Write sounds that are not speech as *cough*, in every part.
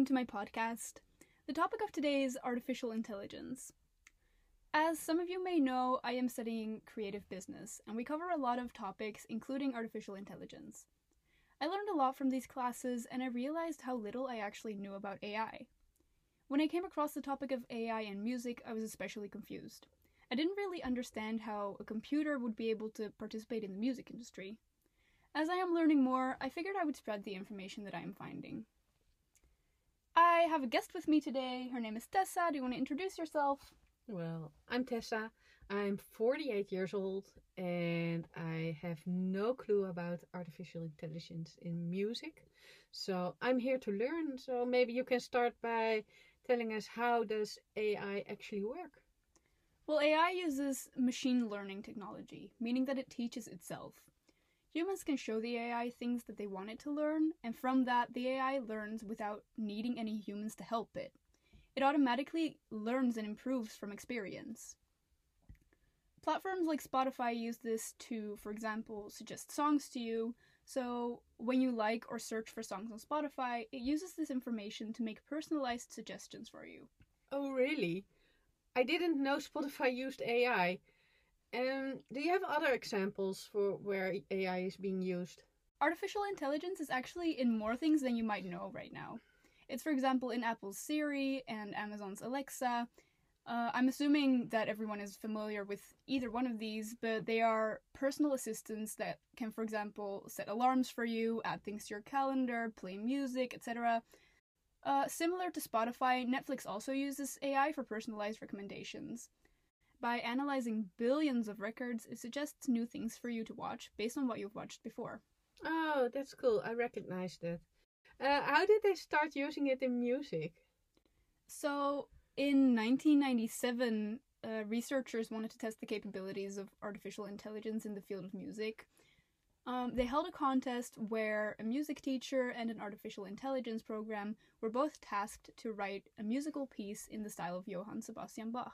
welcome to my podcast. The topic of today is artificial intelligence. As some of you may know, I am studying creative business, and we cover a lot of topics, including artificial intelligence. I learned a lot from these classes, and I realized how little I actually knew about AI. When I came across the topic of AI and music, I was especially confused. I didn't really understand how a computer would be able to participate in the music industry. As I am learning more, I figured I would spread the information that I am finding. I have a guest with me today. Her name is Tessa. Do you want to introduce yourself? Well, I'm Tessa. I'm 48 years old and I have no clue about artificial intelligence in music. So I'm here to learn. So maybe you can start by telling us how does AI actually work? Well, AI uses machine learning technology, meaning that it teaches itself. Humans can show the AI things that they want it to learn, and from that, the AI learns without needing any humans to help it. It automatically learns and improves from experience. Platforms like Spotify use this to, for example, suggest songs to you. So, when you like or search for songs on Spotify, it uses this information to make personalized suggestions for you. Oh, really? I didn't know Spotify used AI. Um, do you have other examples for where AI is being used? Artificial intelligence is actually in more things than you might know right now. It's, for example, in Apple's Siri and Amazon's Alexa. Uh, I'm assuming that everyone is familiar with either one of these, but they are personal assistants that can, for example, set alarms for you, add things to your calendar, play music, etc. Uh, similar to Spotify, Netflix also uses AI for personalized recommendations. By analyzing billions of records, it suggests new things for you to watch based on what you've watched before. Oh, that's cool. I recognize that. Uh, how did they start using it in music? So, in 1997, uh, researchers wanted to test the capabilities of artificial intelligence in the field of music. Um, they held a contest where a music teacher and an artificial intelligence program were both tasked to write a musical piece in the style of Johann Sebastian Bach.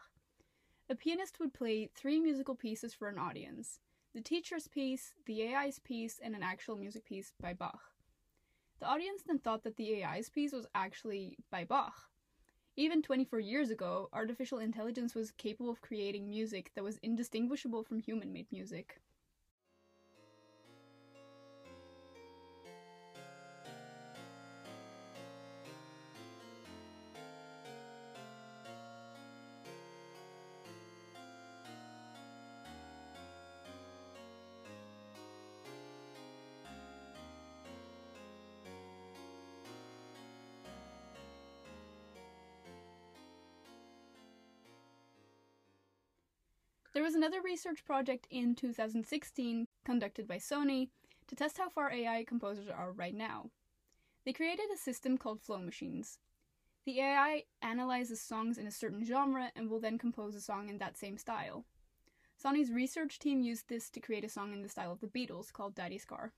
A pianist would play three musical pieces for an audience the teacher's piece, the AI's piece, and an actual music piece by Bach. The audience then thought that the AI's piece was actually by Bach. Even 24 years ago, artificial intelligence was capable of creating music that was indistinguishable from human made music. There was another research project in 2016 conducted by Sony to test how far AI composers are right now. They created a system called Flow Machines. The AI analyzes songs in a certain genre and will then compose a song in that same style. Sony's research team used this to create a song in the style of the Beatles called Daddy's Car.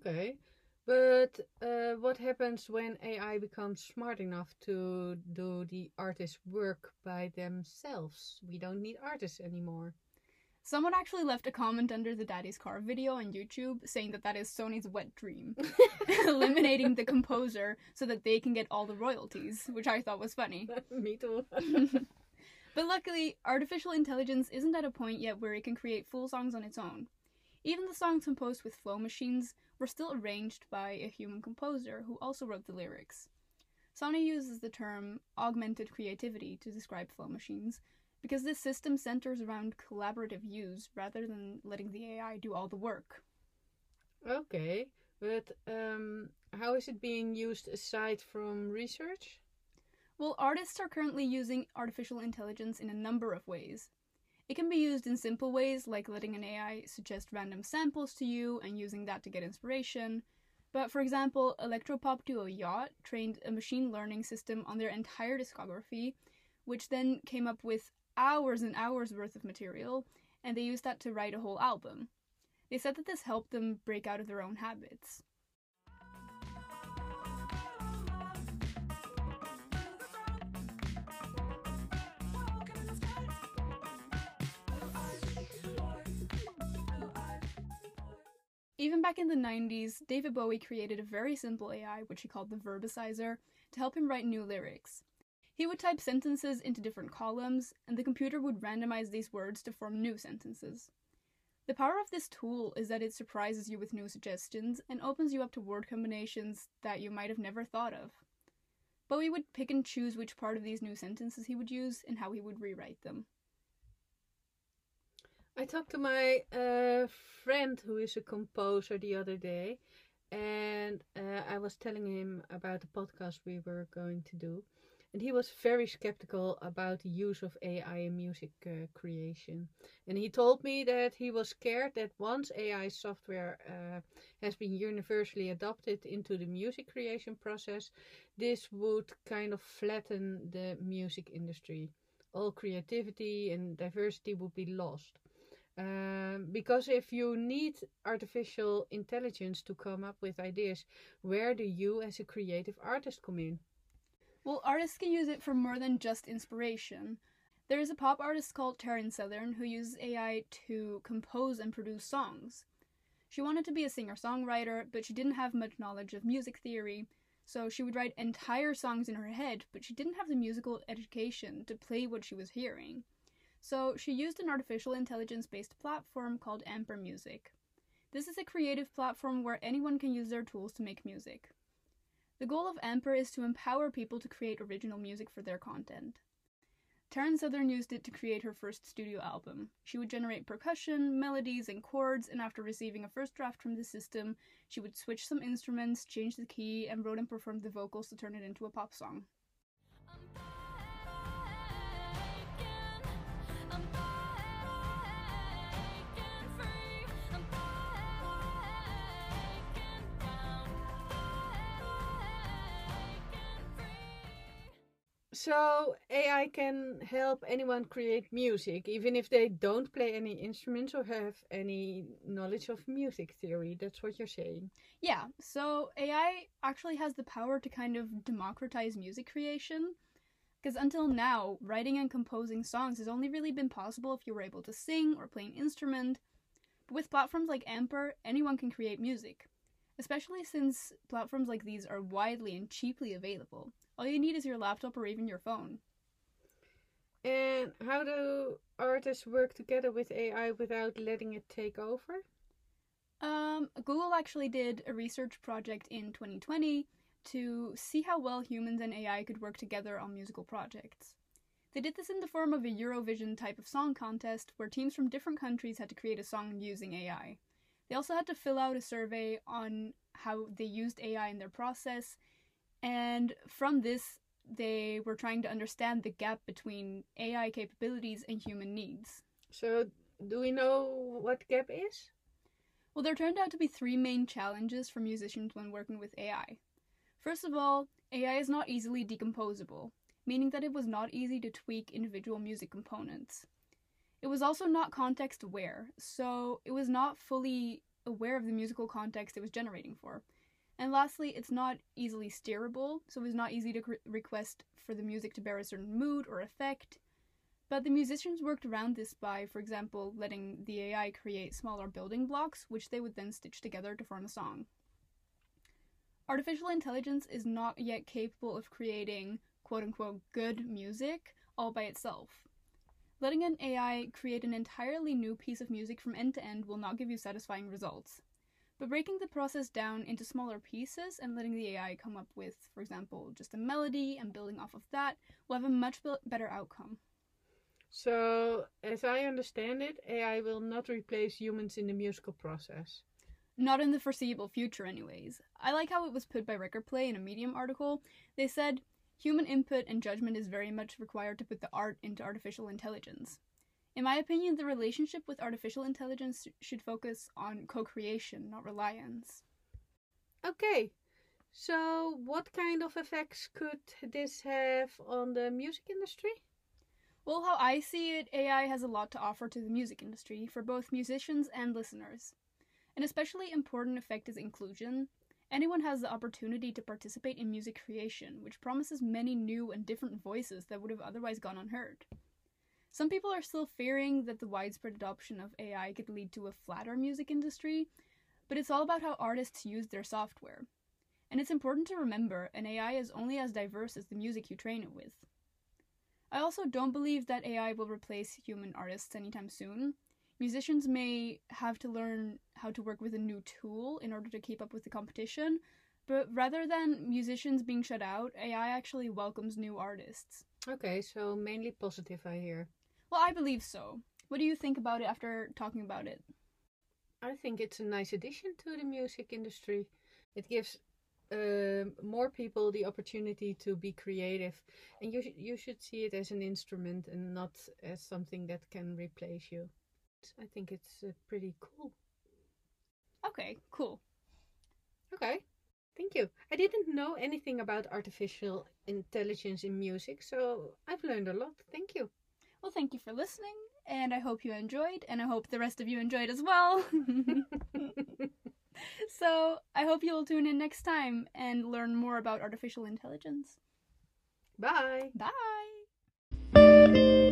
Okay. But uh, what happens when AI becomes smart enough to do the artist's work by themselves? We don't need artists anymore. Someone actually left a comment under the Daddy's Car video on YouTube saying that that is Sony's wet dream, *laughs* *laughs* eliminating the composer so that they can get all the royalties, which I thought was funny. *laughs* Me too. but luckily, artificial intelligence isn't at a point yet where it can create full songs on its own. Even the songs composed with flow machines were still arranged by a human composer who also wrote the lyrics. Sony uses the term augmented creativity to describe flow machines because this system centers around collaborative use rather than letting the AI do all the work. Okay, but um, how is it being used aside from research? Well, artists are currently using artificial intelligence in a number of ways. It can be used in simple ways, like letting an AI suggest random samples to you and using that to get inspiration. But for example, electropop duo Yacht trained a machine learning system on their entire discography, which then came up with hours and hours worth of material, and they used that to write a whole album. They said that this helped them break out of their own habits. Even back in the 90s, David Bowie created a very simple AI, which he called the Verbasizer, to help him write new lyrics. He would type sentences into different columns, and the computer would randomize these words to form new sentences. The power of this tool is that it surprises you with new suggestions and opens you up to word combinations that you might have never thought of. Bowie would pick and choose which part of these new sentences he would use and how he would rewrite them. I talked to my uh, friend who is a composer the other day, and uh, I was telling him about the podcast we were going to do. And he was very skeptical about the use of AI in music uh, creation. And he told me that he was scared that once AI software uh, has been universally adopted into the music creation process, this would kind of flatten the music industry. All creativity and diversity would be lost. Um, because if you need artificial intelligence to come up with ideas, where do you as a creative artist come in? Well, artists can use it for more than just inspiration. There is a pop artist called Taryn Southern who uses AI to compose and produce songs. She wanted to be a singer songwriter, but she didn't have much knowledge of music theory, so she would write entire songs in her head, but she didn't have the musical education to play what she was hearing. So she used an artificial intelligence based platform called Amper Music. This is a creative platform where anyone can use their tools to make music. The goal of Amper is to empower people to create original music for their content. Taryn Southern used it to create her first studio album. She would generate percussion, melodies, and chords, and after receiving a first draft from the system, she would switch some instruments, change the key, and wrote and performed the vocals to turn it into a pop song. So AI can help anyone create music, even if they don't play any instruments or have any knowledge of music theory. That's what you're saying. Yeah, so AI actually has the power to kind of democratize music creation. Because until now, writing and composing songs has only really been possible if you were able to sing or play an instrument. But with platforms like Amper, anyone can create music. Especially since platforms like these are widely and cheaply available. All you need is your laptop or even your phone. And how do artists work together with AI without letting it take over? Um, Google actually did a research project in 2020 to see how well humans and AI could work together on musical projects. They did this in the form of a Eurovision type of song contest where teams from different countries had to create a song using AI. They also had to fill out a survey on how they used AI in their process and from this, they were trying to understand the gap between AI capabilities and human needs. So, do we know what gap is? Well, there turned out to be three main challenges for musicians when working with AI. First of all, AI is not easily decomposable, meaning that it was not easy to tweak individual music components. It was also not context aware, so it was not fully aware of the musical context it was generating for. And lastly, it's not easily steerable, so it was not easy to request for the music to bear a certain mood or effect. But the musicians worked around this by, for example, letting the AI create smaller building blocks, which they would then stitch together to form a song. Artificial intelligence is not yet capable of creating quote unquote good music all by itself. Letting an AI create an entirely new piece of music from end to end will not give you satisfying results. But breaking the process down into smaller pieces and letting the AI come up with, for example, just a melody and building off of that will have a much better outcome. So, as I understand it, AI will not replace humans in the musical process. Not in the foreseeable future, anyways. I like how it was put by Record Play in a Medium article. They said, human input and judgment is very much required to put the art into artificial intelligence. In my opinion, the relationship with artificial intelligence should focus on co creation, not reliance. Okay, so what kind of effects could this have on the music industry? Well, how I see it, AI has a lot to offer to the music industry for both musicians and listeners. An especially important effect is inclusion. Anyone has the opportunity to participate in music creation, which promises many new and different voices that would have otherwise gone unheard. Some people are still fearing that the widespread adoption of AI could lead to a flatter music industry, but it's all about how artists use their software. And it's important to remember an AI is only as diverse as the music you train it with. I also don't believe that AI will replace human artists anytime soon. Musicians may have to learn how to work with a new tool in order to keep up with the competition, but rather than musicians being shut out, AI actually welcomes new artists. Okay, so mainly positive, I hear. Well, I believe so. What do you think about it after talking about it? I think it's a nice addition to the music industry. It gives uh, more people the opportunity to be creative, and you sh- you should see it as an instrument and not as something that can replace you. I think it's uh, pretty cool. Okay, cool. Okay, thank you. I didn't know anything about artificial intelligence in music, so I've learned a lot. Thank you. Well, thank you for listening, and I hope you enjoyed, and I hope the rest of you enjoyed as well. *laughs* so, I hope you'll tune in next time and learn more about artificial intelligence. Bye. Bye!